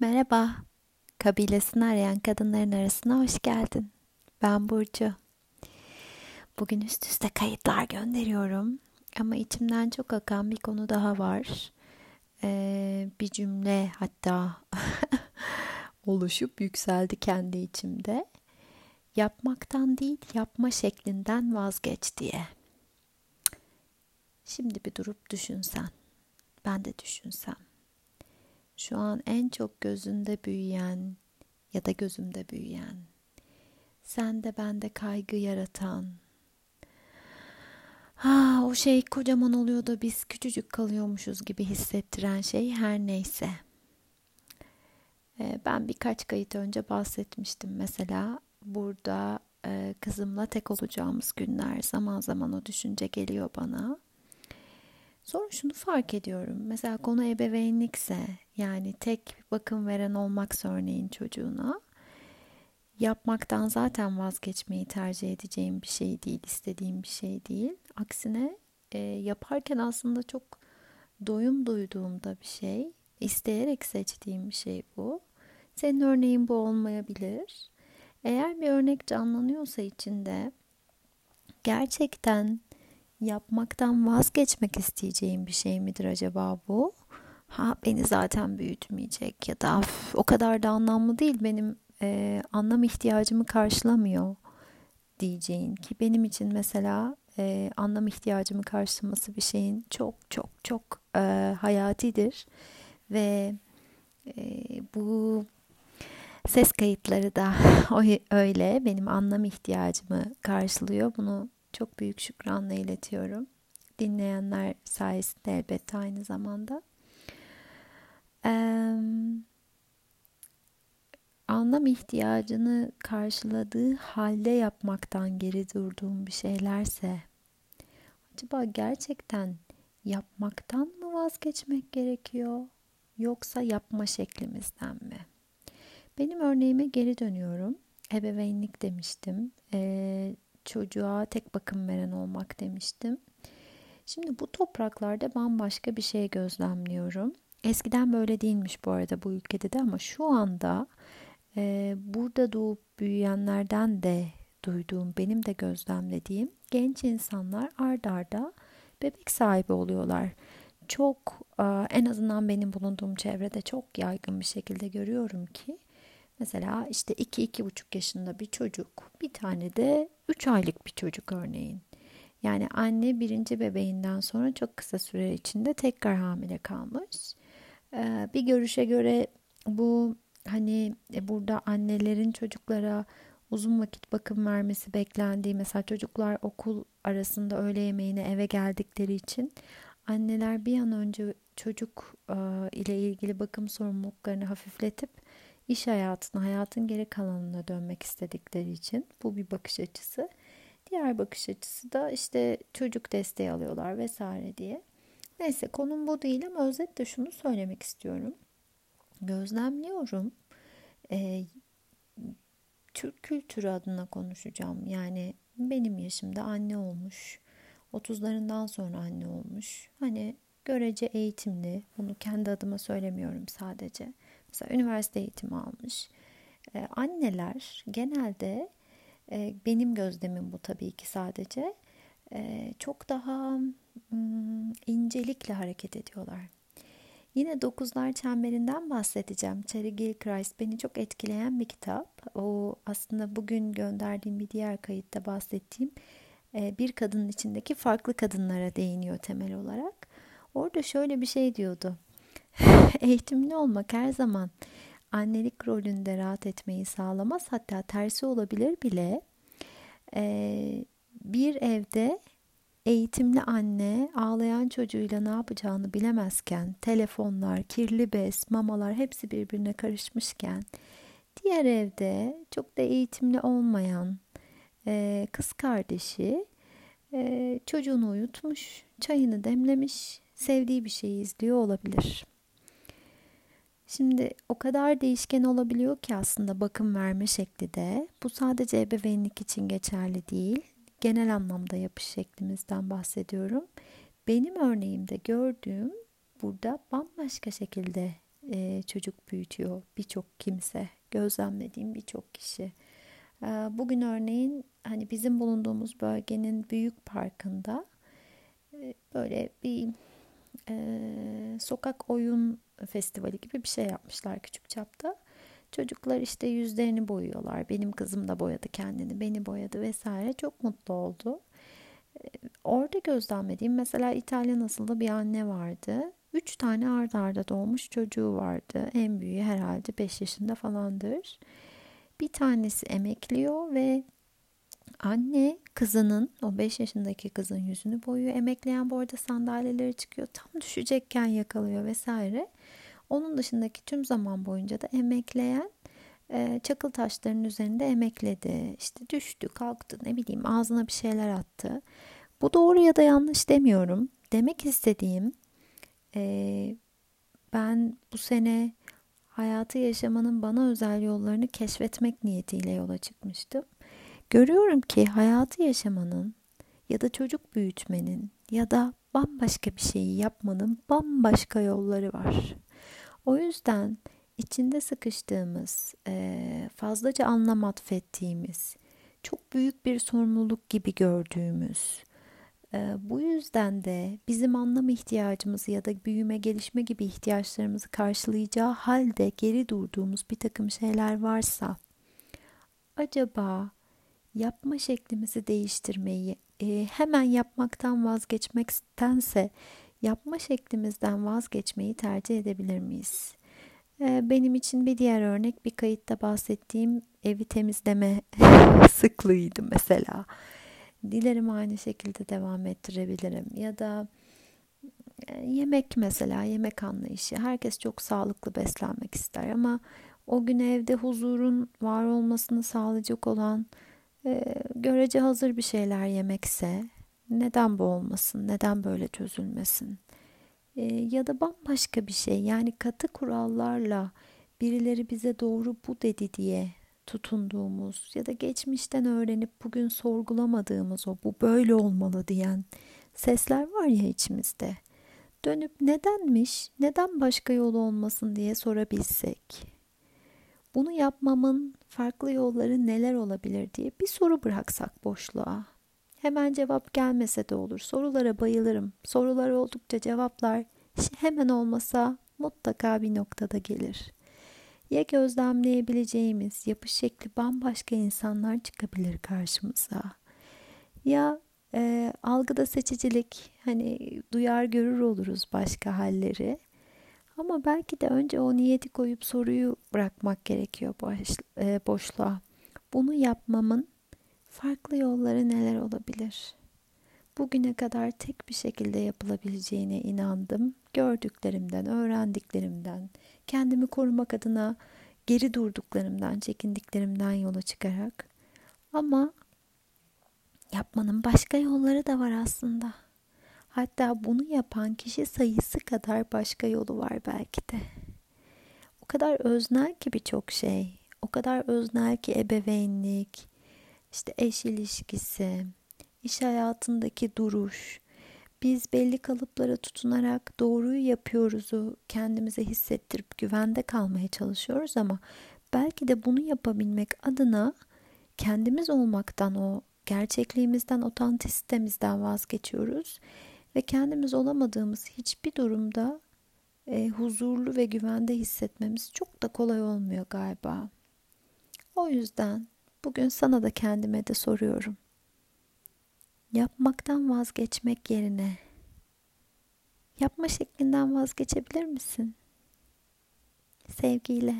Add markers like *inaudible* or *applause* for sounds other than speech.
Merhaba, kabilesini arayan kadınların arasına hoş geldin. Ben Burcu. Bugün üst üste kayıtlar gönderiyorum. Ama içimden çok akan bir konu daha var. Ee, bir cümle hatta *laughs* oluşup yükseldi kendi içimde. Yapmaktan değil, yapma şeklinden vazgeç diye. Şimdi bir durup düşünsen. Ben de düşünsem şu an en çok gözünde büyüyen ya da gözümde büyüyen, sen de bende kaygı yaratan, ha o şey kocaman oluyor da biz küçücük kalıyormuşuz gibi hissettiren şey her neyse. Ee, ben birkaç kayıt önce bahsetmiştim mesela burada e, kızımla tek olacağımız günler zaman zaman o düşünce geliyor bana. Sonra şunu fark ediyorum. Mesela konu ebeveynlikse yani tek bakım veren olmak örneğin çocuğuna yapmaktan zaten vazgeçmeyi tercih edeceğim bir şey değil, istediğim bir şey değil. Aksine e, yaparken aslında çok doyum duyduğumda bir şey, isteyerek seçtiğim bir şey bu. Senin örneğin bu olmayabilir. Eğer bir örnek canlanıyorsa içinde gerçekten yapmaktan vazgeçmek isteyeceğim bir şey midir acaba bu? Ha beni zaten büyütmeyecek ya da o kadar da anlamlı değil benim e, anlam ihtiyacımı karşılamıyor. diyeceğin ki benim için mesela e, anlam ihtiyacımı karşılaması bir şeyin çok çok çok e, hayatidir. Ve e, bu ses kayıtları da *laughs* öyle benim anlam ihtiyacımı karşılıyor. Bunu çok büyük şükranla iletiyorum. Dinleyenler sayesinde elbette aynı zamanda. Ee, anlam ihtiyacını karşıladığı halde yapmaktan geri durduğum bir şeylerse acaba gerçekten yapmaktan mı vazgeçmek gerekiyor yoksa yapma şeklimizden mi? Benim örneğime geri dönüyorum. Ebeveynlik demiştim. Ee, çocuğa tek bakım veren olmak demiştim. Şimdi bu topraklarda bambaşka bir şey gözlemliyorum. Eskiden böyle değilmiş bu arada bu ülkede de ama şu anda e, burada doğup büyüyenlerden de duyduğum, benim de gözlemlediğim genç insanlar ard arda bebek sahibi oluyorlar. Çok e, en azından benim bulunduğum çevrede çok yaygın bir şekilde görüyorum ki Mesela işte 2-2,5 yaşında bir çocuk, bir tane de 3 aylık bir çocuk örneğin. Yani anne birinci bebeğinden sonra çok kısa süre içinde tekrar hamile kalmış. Ee, bir görüşe göre bu hani e, burada annelerin çocuklara uzun vakit bakım vermesi beklendiği mesela çocuklar okul arasında öğle yemeğine eve geldikleri için anneler bir an önce çocuk e, ile ilgili bakım sorumluluklarını hafifletip iş hayatına, hayatın geri kalanına dönmek istedikleri için bu bir bakış açısı. Diğer bakış açısı da işte çocuk desteği alıyorlar vesaire diye. Neyse konum bu değil ama özetle şunu söylemek istiyorum. Gözlemliyorum. Ee, Türk kültürü adına konuşacağım. Yani benim yaşımda anne olmuş. 30'larından sonra anne olmuş. Hani görece eğitimli. Bunu kendi adıma söylemiyorum sadece Mesela üniversite eğitimi almış. Ee, anneler genelde e, benim gözlemim bu tabii ki sadece e, çok daha mm, incelikle hareket ediyorlar. Yine Dokuzlar Çemberinden bahsedeceğim. Cherry Gilchrist beni çok etkileyen bir kitap. O aslında bugün gönderdiğim bir diğer kayıtta bahsettiğim e, bir kadının içindeki farklı kadınlara değiniyor temel olarak. Orada şöyle bir şey diyordu. *laughs* eğitimli olmak her zaman annelik rolünde rahat etmeyi sağlamaz. Hatta tersi olabilir bile. Ee, bir evde eğitimli anne ağlayan çocuğuyla ne yapacağını bilemezken telefonlar, kirli bez, mamalar hepsi birbirine karışmışken diğer evde çok da eğitimli olmayan e, kız kardeşi e, çocuğunu uyutmuş, çayını demlemiş, sevdiği bir şeyi izliyor olabilir. Şimdi o kadar değişken olabiliyor ki aslında bakım verme şekli de. Bu sadece ebeveynlik için geçerli değil. Genel anlamda yapış şeklimizden bahsediyorum. Benim örneğimde gördüğüm burada bambaşka şekilde e, çocuk büyütüyor birçok kimse, gözlemlediğim birçok kişi. E, bugün örneğin hani bizim bulunduğumuz bölgenin büyük parkında e, böyle bir e, sokak oyun festivali gibi bir şey yapmışlar küçük çapta. Çocuklar işte yüzlerini boyuyorlar. Benim kızım da boyadı kendini, beni boyadı vesaire. Çok mutlu oldu. E, orada gözlemlediğim mesela İtalyan asıllı bir anne vardı. Üç tane ardarda arda doğmuş çocuğu vardı. En büyüğü herhalde 5 yaşında falandır. Bir tanesi emekliyor ve anne kızının o 5 yaşındaki kızın yüzünü boyuyor. Emekleyen bu arada sandalyeleri çıkıyor. Tam düşecekken yakalıyor vesaire. Onun dışındaki tüm zaman boyunca da emekleyen e, çakıl taşlarının üzerinde emekledi. İşte düştü, kalktı, ne bileyim ağzına bir şeyler attı. Bu doğru ya da yanlış demiyorum. Demek istediğim e, ben bu sene hayatı yaşamanın bana özel yollarını keşfetmek niyetiyle yola çıkmıştım. Görüyorum ki hayatı yaşamanın ya da çocuk büyütmenin ya da bambaşka bir şeyi yapmanın bambaşka yolları var. O yüzden içinde sıkıştığımız, fazlaca anlam atfettiğimiz, çok büyük bir sorumluluk gibi gördüğümüz, bu yüzden de bizim anlam ihtiyacımızı ya da büyüme, gelişme gibi ihtiyaçlarımızı karşılayacağı halde geri durduğumuz bir takım şeyler varsa, acaba yapma şeklimizi değiştirmeyi, hemen yapmaktan vazgeçmektense yapma şeklimizden vazgeçmeyi tercih edebilir miyiz? Benim için bir diğer örnek bir kayıtta bahsettiğim evi temizleme *laughs* sıklığıydı mesela. Dilerim aynı şekilde devam ettirebilirim. Ya da yemek mesela yemek anlayışı. Herkes çok sağlıklı beslenmek ister ama o gün evde huzurun var olmasını sağlayacak olan görece hazır bir şeyler yemekse neden bu olmasın? Neden böyle çözülmesin? E, ya da bambaşka bir şey yani katı kurallarla birileri bize doğru bu dedi diye tutunduğumuz ya da geçmişten öğrenip bugün sorgulamadığımız o bu böyle olmalı diyen sesler var ya içimizde. Dönüp nedenmiş, neden başka yol olmasın diye sorabilsek. Bunu yapmamın farklı yolları neler olabilir diye bir soru bıraksak boşluğa. Hemen cevap gelmese de olur. Sorulara bayılırım. Sorular oldukça cevaplar hemen olmasa mutlaka bir noktada gelir. Ya gözlemleyebileceğimiz yapış şekli bambaşka insanlar çıkabilir karşımıza. Ya e, algıda seçicilik hani duyar görür oluruz başka halleri. Ama belki de önce o niyeti koyup soruyu bırakmak gerekiyor boş, e, boşluğa. Bunu yapmamın farklı yolları neler olabilir? Bugüne kadar tek bir şekilde yapılabileceğine inandım. Gördüklerimden, öğrendiklerimden, kendimi korumak adına geri durduklarımdan, çekindiklerimden yola çıkarak. Ama yapmanın başka yolları da var aslında. Hatta bunu yapan kişi sayısı kadar başka yolu var belki de. O kadar öznel ki birçok şey. O kadar öznel ki ebeveynlik, işte eş ilişkisi, iş hayatındaki duruş. Biz belli kalıplara tutunarak doğruyu yapıyoruzu kendimize hissettirip güvende kalmaya çalışıyoruz ama belki de bunu yapabilmek adına kendimiz olmaktan o gerçekliğimizden, otantistemizden vazgeçiyoruz ve kendimiz olamadığımız hiçbir durumda e, huzurlu ve güvende hissetmemiz çok da kolay olmuyor galiba. O yüzden Bugün sana da kendime de soruyorum. Yapmaktan vazgeçmek yerine yapma şeklinden vazgeçebilir misin? Sevgiyle.